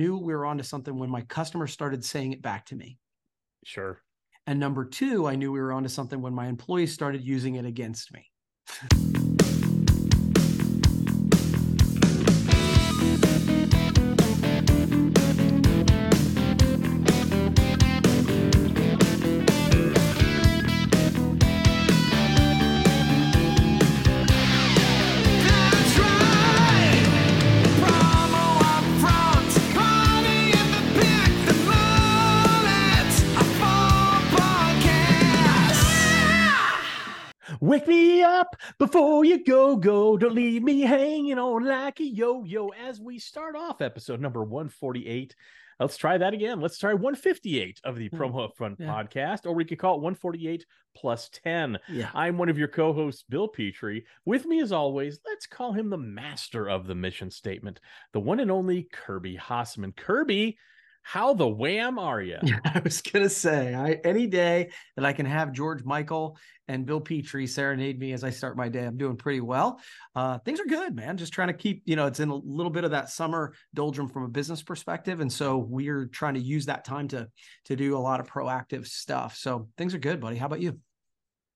knew we were onto something when my customers started saying it back to me. Sure. And number two, I knew we were onto something when my employees started using it against me. up before you go, go. Don't leave me hanging on like a yo yo. As we start off episode number 148, let's try that again. Let's try 158 of the Hmm. Promo Upfront Yeah. podcast, or we could call it 148 plus 10. Yeah. I'm one of your co hosts, Bill Petrie. With me, as always, let's call him the master of the mission statement, the one and only Kirby Hasseman. Kirby, how the wham are you? I was gonna say, I any day that I can have George Michael and Bill Petrie serenade me as I start my day, I'm doing pretty well. Uh, things are good, man. Just trying to keep, you know, it's in a little bit of that summer doldrum from a business perspective, and so we're trying to use that time to to do a lot of proactive stuff. So things are good, buddy. How about you?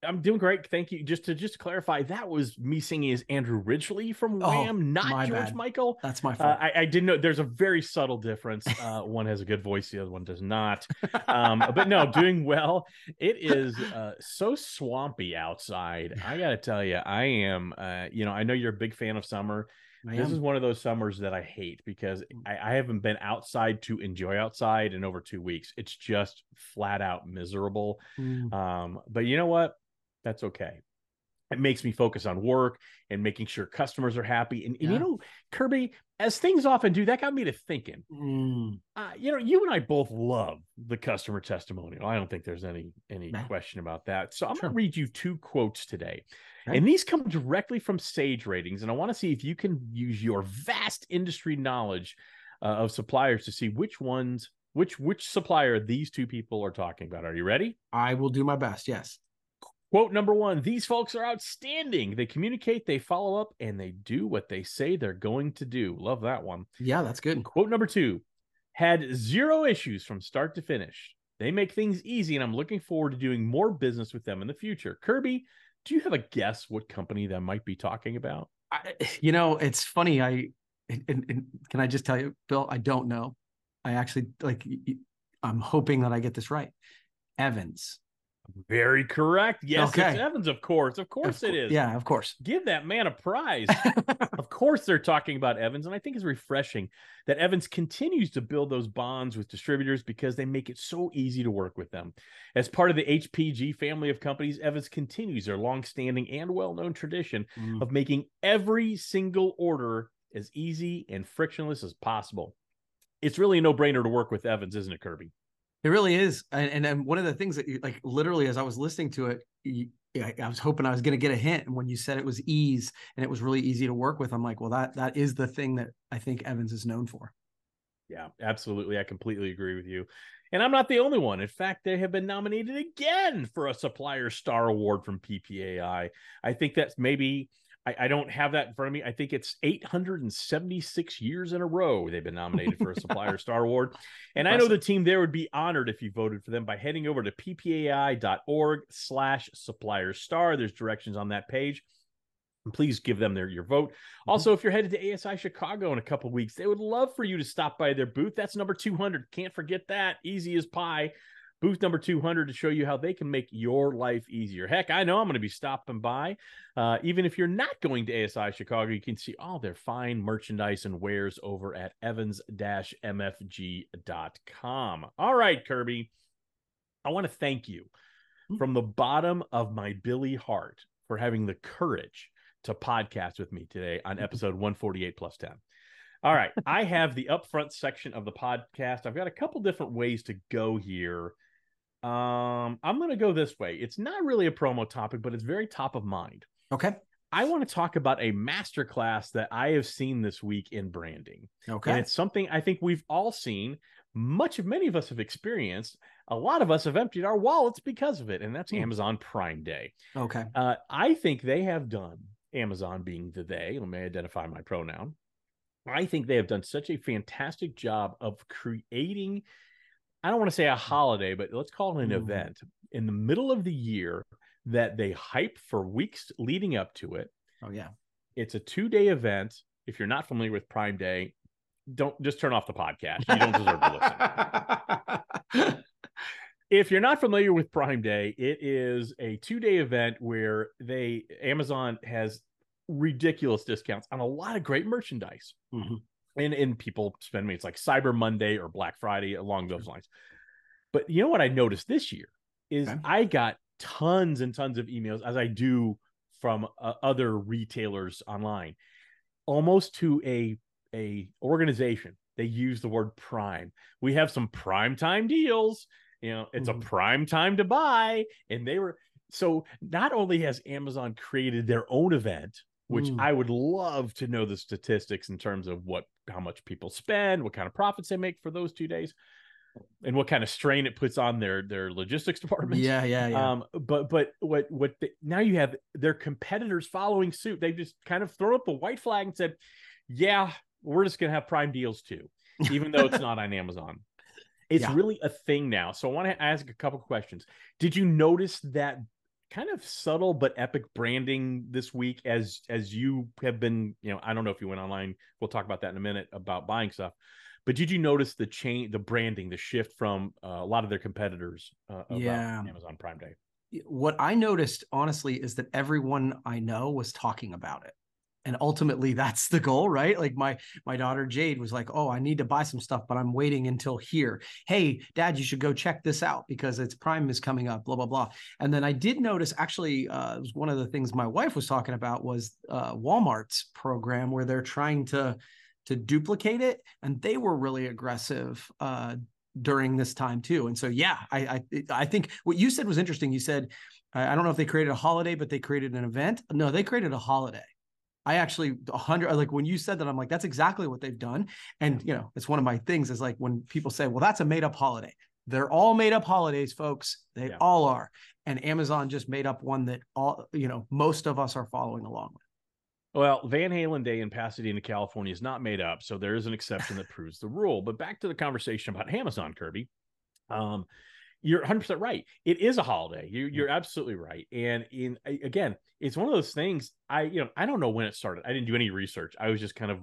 I'm doing great. Thank you. Just to just to clarify, that was me singing as Andrew Ridgeley from Oh, Wham, not George bad. Michael. That's my Uh, fault. I, I didn't know there's a very subtle difference. Uh, one has a good voice, the other one does not. Um, but no, doing well. It is uh, so swampy outside. I got to tell you, I am. Uh, you know, I know you're a big fan of summer. This is one of those summers that I hate because I, I haven't been outside to enjoy outside in over two weeks. It's just flat out miserable. Mm, Um, but you know what? That's okay. It makes me focus on work and making sure customers are happy. And, and Yeah. you know, Kirby, as things often do, that got me to thinking. mm. Uh, you know, you and I both love the customer testimonial. I don't think there's any any question about that. So I'm Sure. gonna read you two quotes today. Okay. And these come directly from Sage Ratings. And I want to see if you can use your vast industry knowledge uh, of suppliers to see which ones, which which supplier these two people are talking about. Are you ready? I will do my best. Yes. Quote number one These folks are outstanding. They communicate, they follow up, and they do what they say they're going to do. Love that one. Yeah, that's good. Quote number two Had zero issues from start to finish. They make things easy, and I'm looking forward to doing more business with them in the future. Kirby, do you have a guess what company that might be talking about? I, you know, it's funny. I and, and, and can I just tell you, Bill? I don't know. I actually like. I'm hoping that I get this right. Evans. Very correct. Yes, it's Evans, of course. Of course Of it is. Yeah, of course. Give that man a prize. of course they're talking about Evans, and I think it's refreshing that Evans continues to build those bonds with distributors because they make it so easy to work with them. As part of the HPG family of companies, Evans continues their long-standing and well-known tradition Mm. of making every single order as easy and frictionless as possible. It's really a no-brainer to work with Evans, isn't it, Kirby? It really is, and and, one of the things that you, like literally as I was listening to it, you, I, I was hoping I was going to get a hint. And when you said it was ease and it was really easy to work with, I'm like, well, that that is the thing that I think Evans is known for. Yeah, absolutely. I completely agree with you. And I'm not the only one. In fact, they have been nominated again for a Supplier Star Award from PPAI. I think that's maybe, I, I don't have that in front of me. I think it's 876 years in a row they've been nominated for a Supplier Star Award. And I know the team there would be honored if you voted for them by heading over to ppai.org slash supplier star. There's directions on that page. And please give them their your vote. Mm-hmm. Also, if you're headed to ASI Chicago in a couple weeks, they would love for you to stop by their booth. That's number 200. Can't forget that. Easy as pie. Booth number 200 to show you how they can make your life easier. Heck, I know I'm going to be stopping by. Uh, even if you're not going to ASI Chicago, you can see all their fine merchandise and wares over at evans-mfg.com. All right, Kirby. I want to thank you Hmm. from the bottom of my Billy heart for having the courage to podcast with me today on episode 148 plus 10. All right. I have the upfront section of the podcast. I've got a couple different ways to go here. Um, I'm going to go this way. It's not really a promo topic, but it's very top of mind. Okay. I want to talk about a masterclass that I have seen this week in branding. And Okay. it's something I think we've all seen. Much of many of us have experienced. A lot of us have emptied our wallets because of it, and that's Hmm. Amazon Prime Day. Okay. Uh, I think they have done Amazon being the they. Let me identify my pronoun. I think they have done such a fantastic job of creating, I don't want to say a holiday, but let's call it an Mm. event in the middle of the year that they hype for weeks leading up to it. Oh yeah. It's a two day event. If you're not familiar with Prime Day, don't just turn off the podcast. You don't deserve to listen. if you're not familiar with Prime Day, it is a two day event where they Amazon has ridiculous discounts on a lot of great merchandise. Mhm. And and people spend me it's like Cyber Monday or Black Friday along those lines. But you know what I noticed this year is Okay. I got tons and tons of emails as I do from uh, other retailers online, almost to a a organization. They use the word prime. We have some prime time deals. You know, it's Mhm. a prime time to buy, and they were so. Not only has Amazon created their own event, which Mm. I would love to know the statistics in terms of what how much people spend, what kind of profits they make for those two days, and what kind of strain it puts on their their logistics department. Yeah, yeah, yeah. Um, but but what what the, now you have their competitors following suit. They've just kind of thrown up a white flag and said, "Yeah, we're just gonna have Prime deals too, even though it's not on Amazon." It's Yeah. really a thing now. So I want to ask a couple questions. Did you notice that kind of subtle but epic branding this week as as you have been, you know, I don't know if you went online. We'll talk about that in a minute about buying stuff. But did you notice the change, the branding, the shift from uh, a lot of their competitors uh, about Yeah. Amazon Prime Day? what I noticed honestly is that everyone I know was talking about it. And ultimately that's the goal, right? Like my my daughter Jade was like, "Oh, I need to buy some stuff, but I'm waiting until here. Hey, dad, you should go check this out because it's Prime is coming up, blah blah blah." And then I did notice actually uh was one of the things my wife was talking about was uh Walmart's program where they're trying to to duplicate it and they were really aggressive uh during this time too. And so, yeah, I I, I think what you said was interesting. You said, I don't know if they created a holiday, but they created an event. No, they created a holiday. I actually a hundred like when you said that, I'm like, that's exactly what they've done. And you know, it's one of my things is like when people say, well, that's a made up holiday. They're all made up holidays, folks. They Yeah. all are. And Amazon just made up one that all you know most of us are following along with. Well, Van Halen Day in Pasadena, California is not made up, so there is an exception that proves the rule. But back to the conversation about Amazon, Kirby. Um, you're 100% right. It is a holiday. You, you're absolutely right. And in again, it's one of those things. I you know I don't know when it started. I didn't do any research. I was just kind of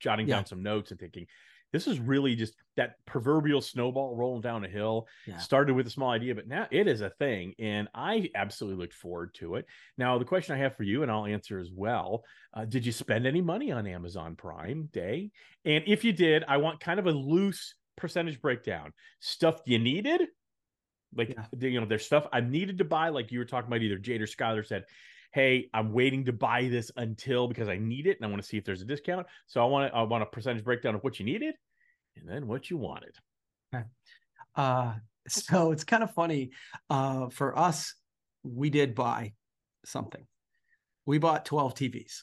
jotting Yeah. down some notes and thinking, this is really just that proverbial snowball rolling down a hill. Yeah. Started with a small idea, but now it is a thing, and I absolutely look forward to it. Now, the question I have for you, and I'll answer as well: uh, Did you spend any money on Amazon Prime Day? And if you did, I want kind of a loose percentage breakdown. Stuff you needed, like Yeah. you know, there's stuff I needed to buy, like you were talking about. Either Jade or Skylar said, "Hey, I'm waiting to buy this until because I need it, and I want to see if there's a discount." So I want I want a percentage breakdown of what you needed, and then what you wanted. Uh, so it's kind of funny. Uh, for us, we did buy something. We bought 12 TVs.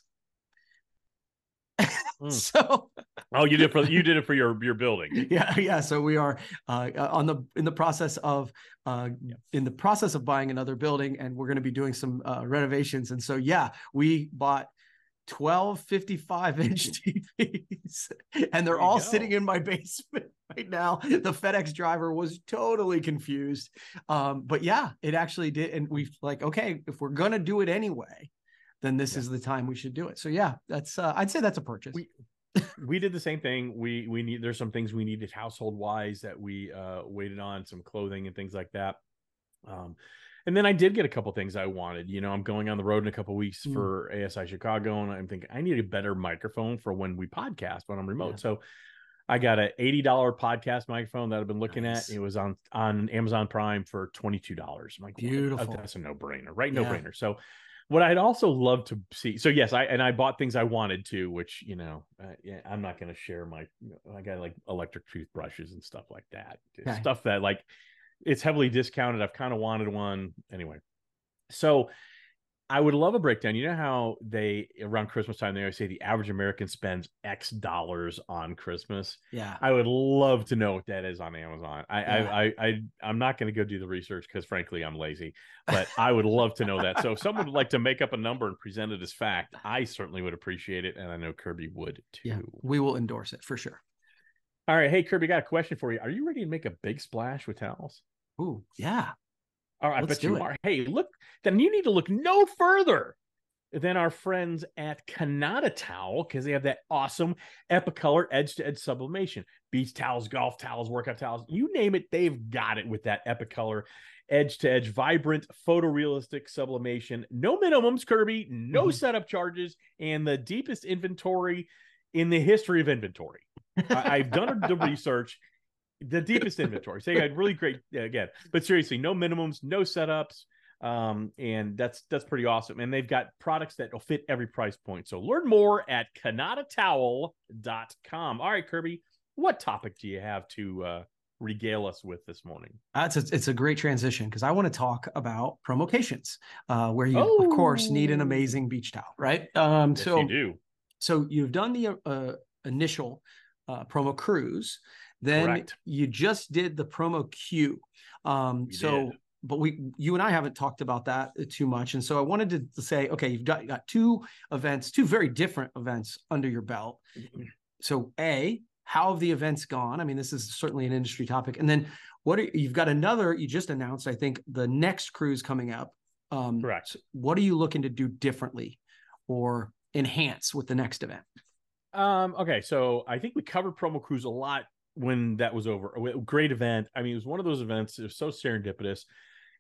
Mm. So Oh, you did it for you did it for your your building. yeah, yeah. So we are uh, on the in the process of uh, in the process of buying another building, and we're going to be doing some uh, renovations. And so yeah, we bought 12 55 inch TVs, and they're all go. sitting in my basement right now. The FedEx driver was totally confused, um, but yeah, it actually did. And we like okay, if we're gonna do it anyway, then this Yeah. is the time we should do it. So yeah, that's uh, I'd say that's a purchase. We- we did the same thing. We we need there's some things we needed household wise that we uh waited on, some clothing and things like that. Um and then I did get a couple things I wanted. You know, I'm going on the road in a couple weeks Mm. for ASI Chicago, and I'm thinking I need a better microphone for when we podcast when I'm remote. Yeah. So I got a eighty dollar podcast microphone that I've been looking Nice. at. It was on on Amazon Prime for twenty two dollars. I'm like? Beautiful. That's a no brainer, right? No Yeah. brainer. So what I'd also love to see. So yes, I and I bought things I wanted to, which you know, uh, yeah, I'm not going to share my. I got like electric toothbrushes and stuff like that. Okay. Stuff that like it's heavily discounted. I've kind of wanted one anyway. So I would love a breakdown. You know how they around Christmas time they always say the average American spends X dollars on Christmas. Yeah. I would love to know what that is on Amazon. I Yeah. I, I I I'm not going to go do the research because frankly I'm lazy, but I would love to know that. So if someone would like to make up a number and present it as fact, I certainly would appreciate it, and I know Kirby would too. Yeah. We will endorse it for sure. All right, hey Kirby, got a question for you. Are you ready to make a big splash with towels? Ooh, yeah. All right, Let's bet you it. are. Hey, look, then you need to look no further than our friends at Kanata Towel because they have that awesome Epicolor edge to edge sublimation. Beach towels, golf towels, workout towels, you name it, they've got it with that Epicolor edge to edge, vibrant, photorealistic sublimation. No minimums, Kirby, no Mhm. setup charges, and the deepest inventory in the history of inventory. I, I've done the research. The deepest inventory. So you had really great yeah, again, but seriously, no minimums, no setups, um, and that's that's pretty awesome. And they've got products that will fit every price point. So learn more at kanatatowel.com. All right, Kirby, what topic do you have to uh, regale us with this morning? That's a, it's a great transition because I want to talk about promocations, uh, where you of course need an Oh. amazing beach towel, right? Um, Yes, so you do. so you've done the uh, initial uh, promo cruise, then Correct. you just did the promo Q. Um, so, did. but we, you and I haven't talked about that uh, too much, and so I wanted to, to say, okay, you've got you got two events, two very different events under your belt. So, a how have the events gone? I mean, this is certainly an industry topic, and then what are, you've got another you just announced, I think, the next cruise coming up. Um, Correct. so what are you looking to do differently or enhance with the next event? Um, okay, so I think we covered promo cruise a lot when that was over. A Great event. I mean, it was one of those events. It was so serendipitous,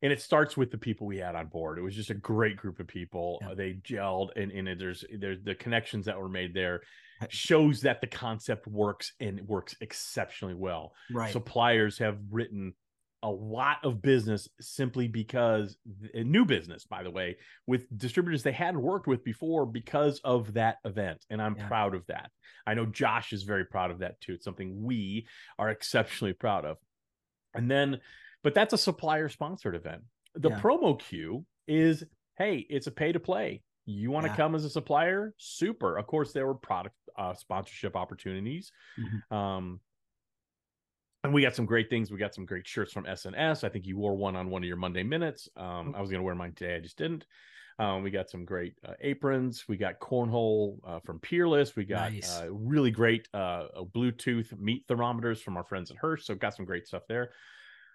and it starts with the people we had on board. It was just a great group of people. Yeah. They gelled, and and there's there's the connections that were made there shows that the concept works and works exceptionally well. Right. Suppliers have written a lot of business simply because new business, by the way, with distributors they hadn't worked with before because of that event. And I'm Yeah. proud of that. I know Josh is very proud of that too. It's something we are exceptionally proud of. And then, but that's a supplier sponsored event. The Yeah. promo queue is hey, it's a pay to play. You want to Yeah. come as a supplier? Super. Of course, there were product uh, sponsorship opportunities. Mhm. Um, and we got some great things. We got some great shirts from S&S. I think you wore one on one of your Monday minutes. Um, I was going to wear mine today. I just didn't. Um, we got some great uh, aprons. We got cornhole uh, from Peerless. We got Nice. uh, really great uh, Bluetooth meat thermometers from our friends at Hirsch. So got some great stuff there.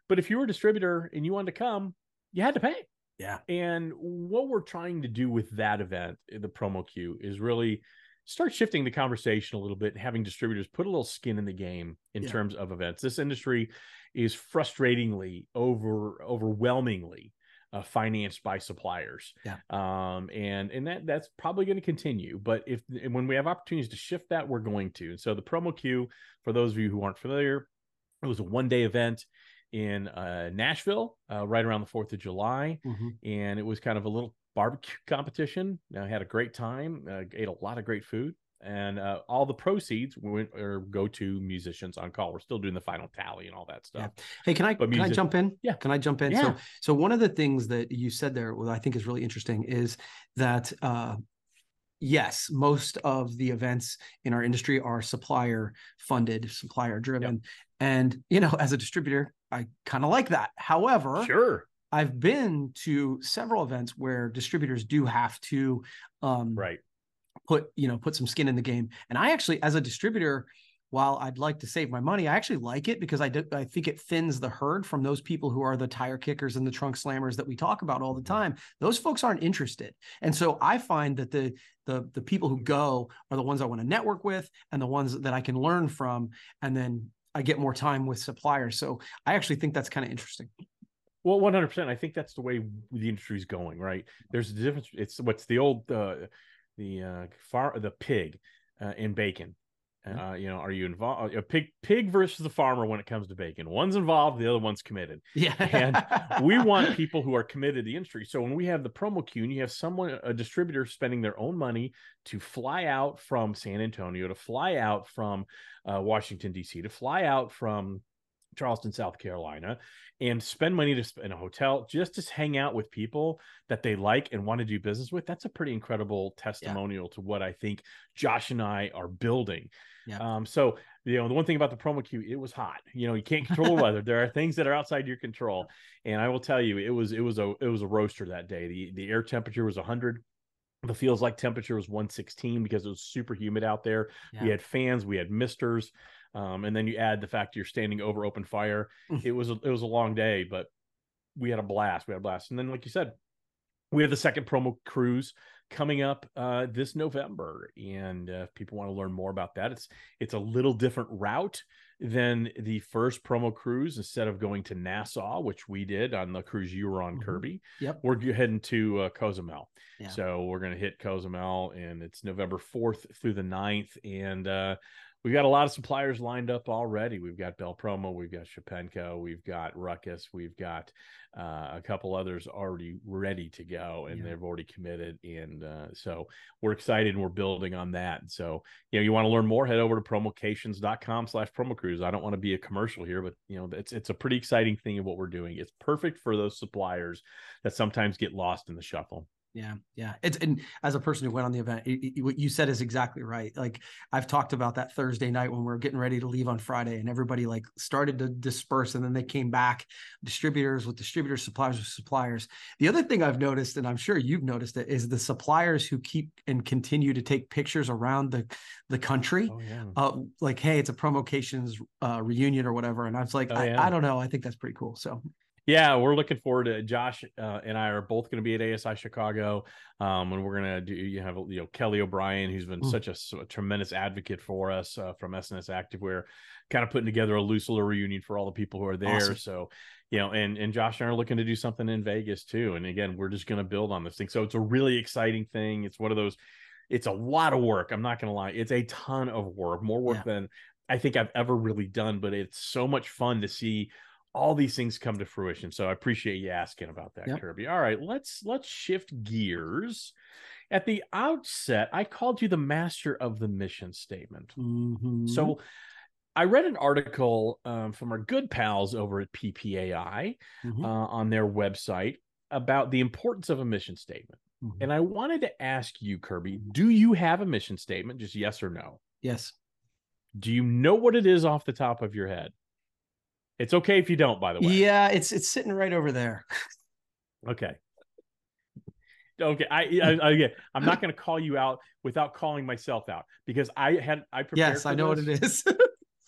But if you were a distributor and you wanted to come, you had to pay. Yeah. And what we're trying to do with that event, the promo queue, is really start shifting the conversation a little bit having distributors put a little skin in the game in Yeah. terms of events. This industry is frustratingly over overwhelmingly uh, financed by suppliers. Yeah. Um, and and that that's probably going to continue. But if and when we have opportunities to shift that, we're going to. And so the promo queue, for those of you who aren't familiar, it was a one day event in uh, Nashville, uh, right around the Fourth of July Mhm. and it was kind of a little barbecue competition. I had a great time, uh, ate a lot of great food, and uh, all the proceeds went or go to musicians on call. We're still doing the final tally and all that stuff. Hey, can I But can I jump in? Yeah. Can I jump in? Yeah. So so one of the things that you said there, what I think is really interesting, is that uh, yes, most of the events in our industry are supplier funded, supplier driven, and you know, as a distributor, I kind of like that. However, Sure, I've been to several events where distributors do have to um, right. put you know put some skin in the game. And i actually as a distributor while i'd like to save my money i actually like it because i do, i think it thins the herd from those people who are the tire kickers and the trunk slammers that we talk about all the time. Those folks aren't interested. And so i find that the the the people who go are the ones i want to network with and the ones that i can learn from and then i get more time with suppliers. So i actually think that's kind of interesting Well, one hundred percent. I think that's the way the industry's going. Right. There's a difference. It's what's the old uh, the uh, far the pig uh, in bacon. Uh, you know, are you involved? A pig pig versus the farmer when it comes to bacon. One's involved, the other one's committed. yeah And we want people who are committed to the industry. So when we have the promo queue and you have someone, a distributor spending their own money to fly out from San Antonio, to fly out from uh, Washington, D.C., to fly out from Charleston, South Carolina, and spend money to sp- in a hotel just to hang out with people that they like and want to do business with. That's a pretty incredible testimonial to what I think Josh and I are building. Yeah. Um, so you know, the one thing about the promo queue, it was hot. You know, you can't control the weather. There are things that are outside your control. And I will tell you, it was it was a it was a roaster that day. The the air temperature was 100. The feels like temperature was 116 because it was super humid out there. We had fans, we had misters, um, and then you add the fact you're standing over open fire. Mm. It was a, it was a long day, but we had a blast. We had a blast. And then, like you said, we have the second promo cruise coming up uh, this November, and uh, if people want to learn more about that, it's it's a little different route than the first promo cruise. Instead of going to Nassau, which we did on the cruise you were on, Mhm. Kirby, Yep. we're heading to uh, Cozumel. Yeah. So we're going to hit Cozumel, and it's November 4th through the 9th. And uh, we've got a lot of suppliers lined up already. We've got Bell Promo, we've got Shapenko, we've got Ruckus, we've got uh, a couple others already ready to go, and Yeah. they've already committed. And uh, so we're excited and we're building on that. So, you know, you want to learn more, head over to promocations.com slash promo cruise. I don't want to be a commercial here, but, you know, it's, it's a pretty exciting thing of what we're doing. It's perfect for those suppliers that sometimes get lost in the shuffle. Yeah, yeah. It's and as a person who went on the event, it- it- what you said is exactly right. Like I've talked about that Thursday night when we are getting ready to leave on Friday, and everybody like started to disperse, and then they came back, distributors with distributors, suppliers with suppliers. The other thing I've noticed, and I'm sure you've noticed it, is the suppliers who keep and continue to take pictures around the the country. Oh yeah. Uh, like, hey, it's a promocations uh, reunion or whatever, and I was like, Oh, I, yeah. I don't know, I think that's pretty cool. So Yeah, we're looking forward to Josh uh, and I are both going to be at ASI Chicago, um, and we're going to do. You have you know Kelly O'Brien, who's been Mm. such a tremendous advocate for us uh, from S&S Activewear, kind of putting together a loose little reunion for all the people who are there. Awesome. So, you know, and and Josh and I are looking to do something in Vegas too. And again, we're just going to build on this thing. So it's a really exciting thing. It's one of those. It's a lot of work. I'm not going to lie. It's a ton of work, more work Yeah. than I think I've ever really done. But it's so much fun to see all these things come to fruition. So I appreciate you asking about that, Yep. Kirby. All right, let's let's shift gears. At the outset, I called you the master of the mission statement. mhm. So I read an article um, from our good pals over at PPAI Mhm. uh, on their website about the importance of a mission statement. Mhm. And I wanted to ask you, Kirby, do you have a mission statement? Just yes or no? yes, Do you know what it is off the top of your head? It's okay if you don't, by the way. yeah, it's it's sitting right over there. Okay. Okay, I, I, I again, I'm not going to call you out without calling myself out because I had I prepared. Yes, I know this. what it is.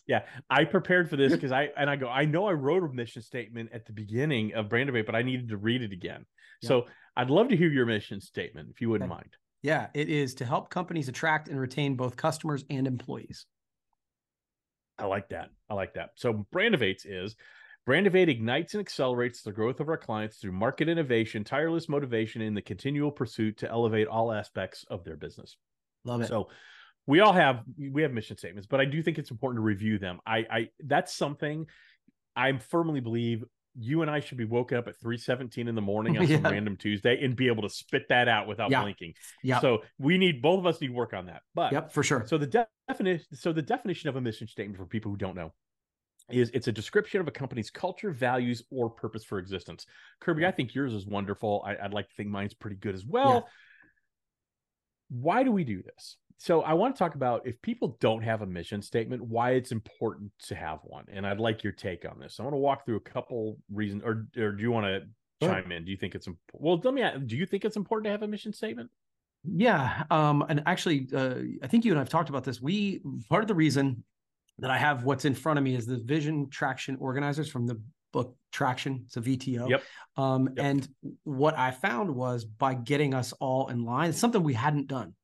Yeah, I prepared for this because I and I go. I know I wrote a mission statement at the beginning of Brandivate, but I needed to read it again. Yeah. So I'd love to hear your mission statement if you wouldn't Okay. mind. yeah, it is to help companies attract and retain both customers and employees. I like that. I like that. So Brandivates is Brandivate ignites and accelerates the growth of our clients through market innovation, tireless motivation, and the continual pursuit to elevate all aspects of their business. Love it. So we all have we have mission statements, but I do think it's important to review them. I I that's something I firmly believe you and I should be woken up at 317 in the morning on some random Tuesday and be able to spit that out without Yeah. blinking. yeah. So we need both of us need work on that. But yep, for sure. so the definition so the definition of a mission statement for people who don't know is it's a description of a company's culture, values, or purpose for existence. Kirby, I think yours is wonderful. I, would like to think mine's pretty good as well. Why do we do this? So I want to talk about if people don't have a mission statement, why it's important to have one. And I'd like your take on this. I want to walk through a couple reasons, or or do you want to Sure. chime in? Do you think it's important? well? Let me. Do you think it's important to have a mission statement? Yeah. Um, and actually, uh, I think you and I've talked about this. We part of the reason that I have what's in front of me is the Vision Traction Organizers from the book Traction. It's a VTO. Yep. Um, Yep. and what I found was by getting us all in line, something we hadn't done.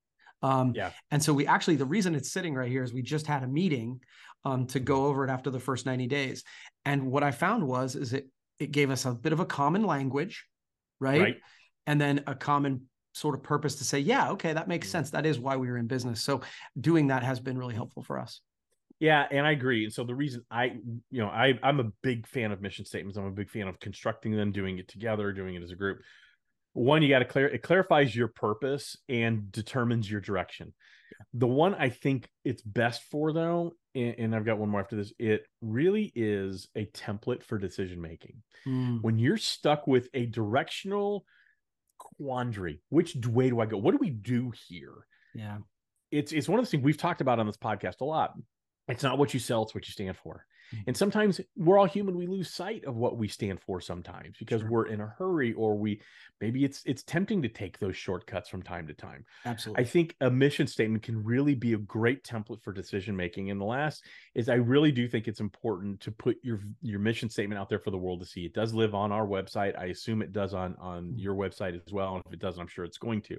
Um, Yeah. And so we actually, the reason it's sitting right here is we just had a meeting um, to go over it after the first 90 days. And what I found was, is it, it gave us a bit of a common language, right? Right. And then a common sort of purpose to say, yeah, okay, that makes sense. That is why we were in business. So doing that has been really helpful for us. Yeah, and I agree. And so the reason I, you know, I I'm a big fan of mission statements. I'm a big fan of constructing them, doing it together, doing it as a group. One, you got to clear it clarifies your purpose and determines your direction. The one I think it's best for though and, and I've got one more after this. It really is a template for decision making. Mm, When you're stuck with a directional quandary, which way do I go? What do we do here? yeah. It's it's one of the things we've talked about on this podcast a lot. It's not what you sell, it's what you stand for. And sometimes we're all human. We lose sight of what we stand for sometimes because Sure. we're in a hurry or we maybe it's it's tempting to take those shortcuts from time to time. Absolutely. I think a mission statement can really be a great template for decision making. And the last is I really do think it's important to put your your mission statement out there for the world to see. It does live on our website. I assume it does on on Mhm. your website as well. And if it doesn't, I'm sure it's going to.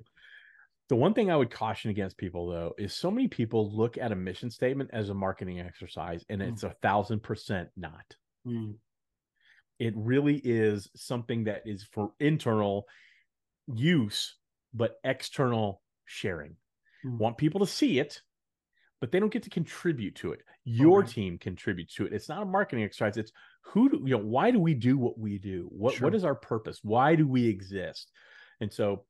The one thing I would caution against people though is so many people look at a mission statement as a marketing exercise, and Mm. it's a thousand percent not. Mm, it really is something that is for internal use but external sharing. Mm. want people to see it but they don't get to contribute to it. Your Okay. team contributes to it. It's not a marketing exercise. It's who do you know why do we do what we do? What Sure. what is our purpose? Why do we exist? And so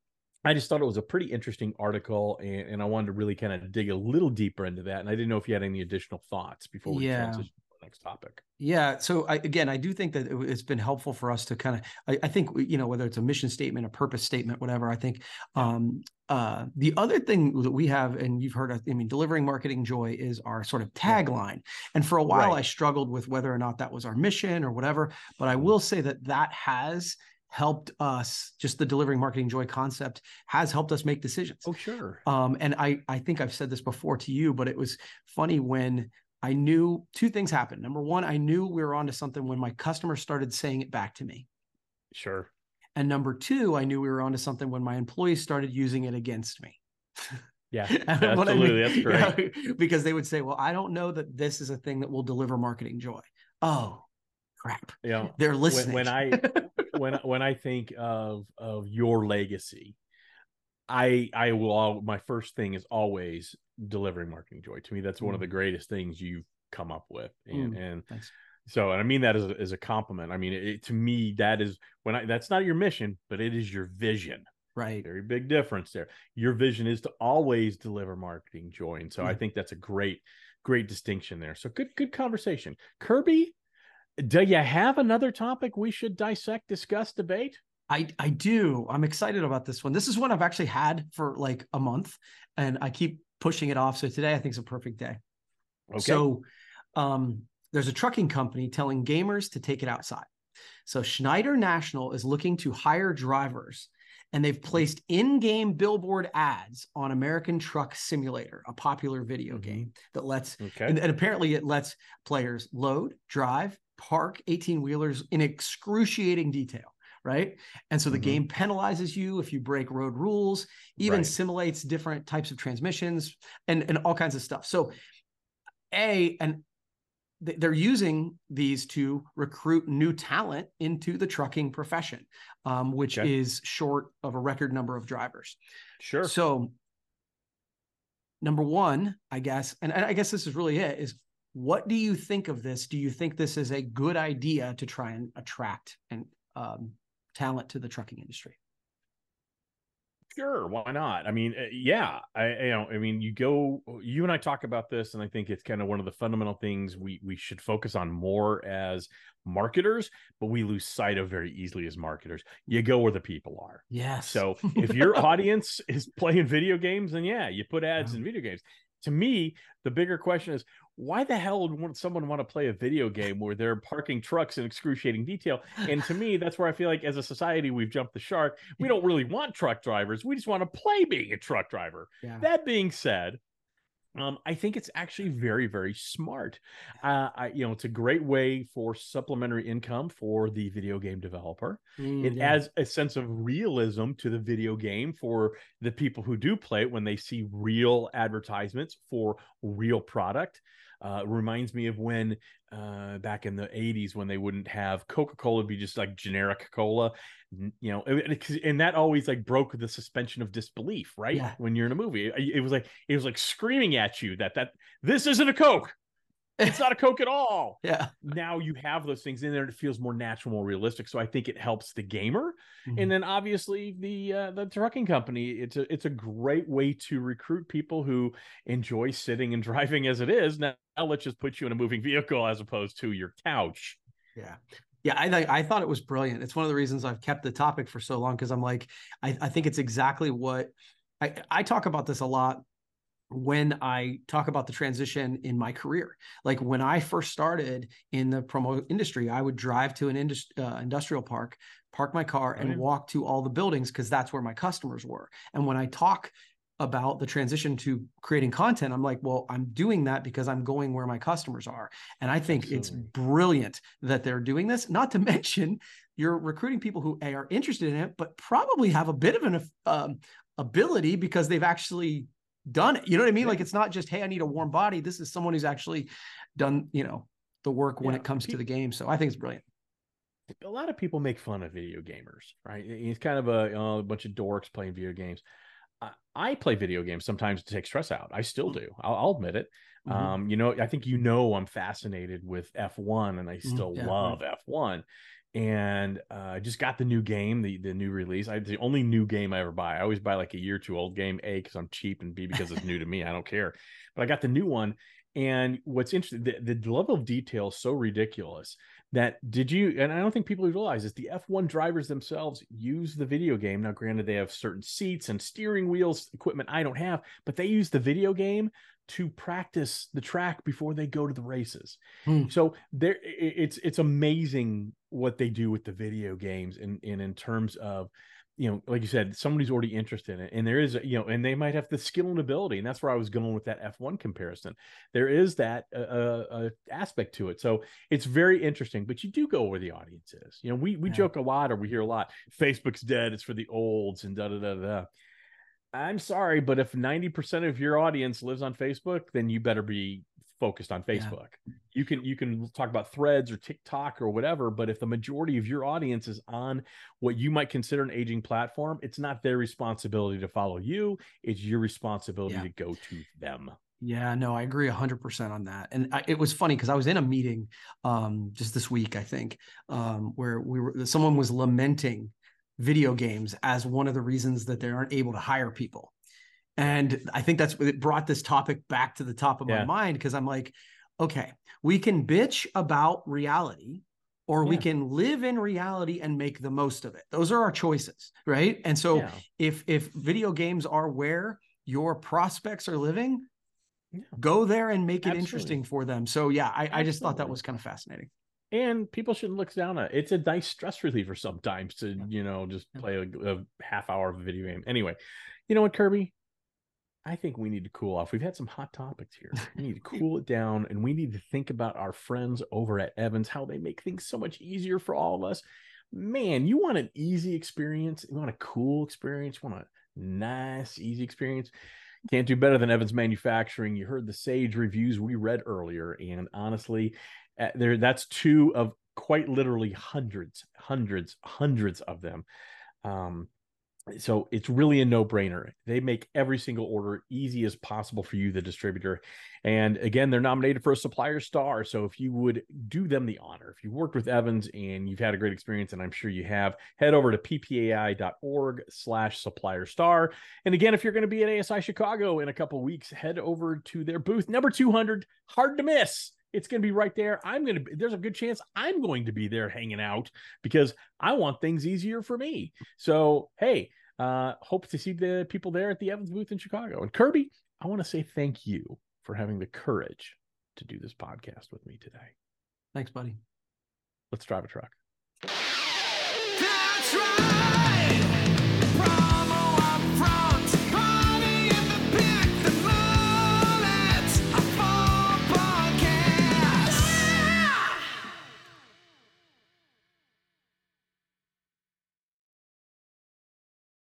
I just thought it was a pretty interesting article, and, and I wanted to really kind of dig a little deeper into that. And I didn't know if you had any additional thoughts before we Yeah. transition to the next topic. Yeah. So I, again, I do think that it- it's been helpful for us to kind of, I, I think, you know, whether it's a mission statement, a purpose statement, whatever, I think um, uh, the other thing that we have, and you've heard, I mean, delivering marketing joy is our sort of tagline. And for a while, Right. I struggled with whether or not that was our mission or whatever. But I Mhm. will say that that has helped us, just the delivering marketing joy concept has helped us make decisions. Oh, sure. Um, and I, I think I've said this before to you, but it was funny when I knew two things happened. Number one, I knew we were onto something when my customers started saying it back to me. Sure. And number two, I knew we were onto something when my employees started using it against me. Yeah, what I absolutely. mean- That's great. yeah, because they would say, Well, I don't know that this is a thing that will deliver marketing joy. Oh, crap. Yeah, They're when, listening. when I when when I think of of your legacy, I I will all my first thing is always delivering marketing joy. To me, that's one of Mm. the greatest things you've come up with, and and Thanks. so and I mean that as a, as a compliment. I mean, it, to me, that is when I that's not your mission, but it is your vision. Right. Very big difference there. Your vision is to always deliver marketing joy, and so I think that's a great great distinction there. So good good conversation, Kirby. Do you have another topic we should dissect, discuss, debate? I I do. I'm excited about this one. This is one I've actually had for like a month and I keep pushing it off. So today I think is a perfect day. Okay. So um there's a trucking company telling gamers to take it outside. So Schneider National is looking to hire drivers and they've placed in-game billboard ads on American Truck Simulator, a popular video Mhm. game that lets okay. and, and apparently it lets players load, drive, park 18 wheelers in excruciating detail, right? And so the Mhm. game penalizes you if you break road rules, even Right. simulates different types of transmissions and, and all kinds of stuff. So, A, and th- they're using these to recruit new talent into the trucking profession, um, which Okay. is short of a record number of drivers. sure. So, number one, I guess, and, and I guess this is really it: is what do you think of this? Do you think this is a good idea to try and attract and um, talent to the trucking industry? Sure, why not? I mean, uh, yeah, I you know, I mean, you go, you and I talk about this, and I think it's kind of one of the fundamental things we we should focus on more as marketers, but we lose sight of very easily as marketers. You go where the people are. Yeah. So if your audience is playing video games, then yeah, you put ads Yeah. in video games. To me, the bigger question is why the hell would someone want to play a video game where they're parking trucks in excruciating detail? And to me, that's where I feel like as a society, we've jumped the shark. We don't really want truck drivers. We just want to play being a truck driver. yeah. That being said, um, I think it's actually very, very smart. Uh, I, you know, it's a great way for supplementary income for the video game developer. Mm, It yeah. adds a sense of realism to the video game for the people who do play it when they see real advertisements for real product. Uh, reminds me of when uh, back in the 80s when they wouldn't have Coca-Cola be just like generic cola, you know, and that always like broke the suspension of disbelief, right? Yeah. When you're in a movie, it, it was like it was like screaming at you that that this isn't a Coke. It's not a Coke at all. yeah. Now you have those things in there. and It feels more natural, more realistic. So I think it helps the gamer. Mhm. And then obviously the uh, the trucking company. It's a it's a great way to recruit people who enjoy sitting and driving as it is. Now let's just put you in a moving vehicle as opposed to your couch. Yeah. Yeah, I th- I thought it was brilliant. It's one of the reasons I've kept the topic for so long because I'm like, I, I think it's exactly what I, I talk about this a lot when I talk about the transition in my career. Like when I first started in the promo industry, I would drive to an indus- uh, industrial park, park my car, and walk to all the buildings because that's where my customers were. And when I talk about the transition to creating content, I'm like, well, I'm doing that because I'm going where my customers are. And I think it's brilliant that they're doing this. Not to mention, you're recruiting people who A, are interested in it, but probably have a bit of an um, ability because they've actually done it. You know what I mean? Yeah. Like it's not just, hey, I need a warm body. This is someone who's actually done, you know, the work when Yeah, it comes to the game. So I think it's brilliant. a lot of people make fun of video gamers, right? It's kind of a, uh, a bunch of dorks playing video games. I, play video games sometimes to take stress out. I still do. I'll, I'll admit it. Mhm. Um, you know, I think you know I'm fascinated with F1 and I still yeah, right. love F1. And uh, I just got the new game, the the new release. I the only new game I ever buy. I always buy like a year or two old game, A, because I'm cheap, and B, because it's new to me. I don't care. But I got the new one. And what's interesting, the, the level of detail is so ridiculous that did you and I don't think people realize this, the F1 drivers themselves use the video game. Now, granted, they have certain seats and steering wheels, equipment I don't have, but they use the video game to practice the track before they go to the races. Hmm. So there it's it's amazing what they do with the video games and in, in terms of you know, like you said, somebody's already interested in it, and there is, a- you know, and they might have the skill and ability, and that's where I was going with that F1 comparison. There is that uh, uh, uh, aspect to it, so it's very interesting. But you do go where the audience is. You know, we we Yeah. joke a lot, or we hear a lot. Facebook's dead; it's for the olds, and da da da da. I'm sorry, but if 90% of your audience lives on Facebook, then you better be focused on Yeah. Facebook. You can you can talk about threads or TikTok or whatever, but if the majority of your audience is on what you might consider an aging platform, it's not their responsibility to follow you, it's your responsibility Yeah. to go to them. Yeah, no, I agree 100% on that. And I, it was funny because I was in a meeting um, just this week, I think, um, where we were someone was lamenting video games as one of the reasons that they aren't able to hire people. And I think that's it brought this topic back to the top of my mind because I'm like, okay, we can bitch about reality or we can live in reality and make the most of it. Those are our choices, right? And so Yeah. if if video games are where your prospects are living, Yeah. go there and make it Absolutely. interesting for them. So yeah, I, I just thought that was kind of fascinating. and people shouldn't look down at it. It's a nice stress reliever sometimes to you know just play a, a half hour of a video game anyway you know what kirby i think we need to cool off. We've had some hot topics here. We need to cool it down and we need to think about our friends over at evans how they make things so much easier for all of us. Man you want an easy experience? You want a cool experience? You want a nice easy experience? Can't do better than Evans Manufacturing. You heard the Sage reviews we read earlier, and honestly, uh, there that's two of quite literally hundreds, hundreds, hundreds of them. Um, so it's really a no-brainer. They make every single order easy as possible for you, the distributor. And again, they're nominated for a supplier star. So if you would do them the honor, if you worked with Evans and you've had a great experience, and I'm sure you have, head over to ppai.org slash supplier star. And again, if you're going to be at ASI Chicago in a couple weeks, head over to their booth, number 200. Hard to miss. It's going to be right there. I'm going to be, there's a good chance I'm going to be there hanging out because I want things easier for me. So, hey, uh, hope to see the people there at the Evans booth in Chicago. And Kirby, I want to say thank you for having the courage to do this podcast with me today. Thanks, buddy. Let's drive a truck. That's right. Promo up front.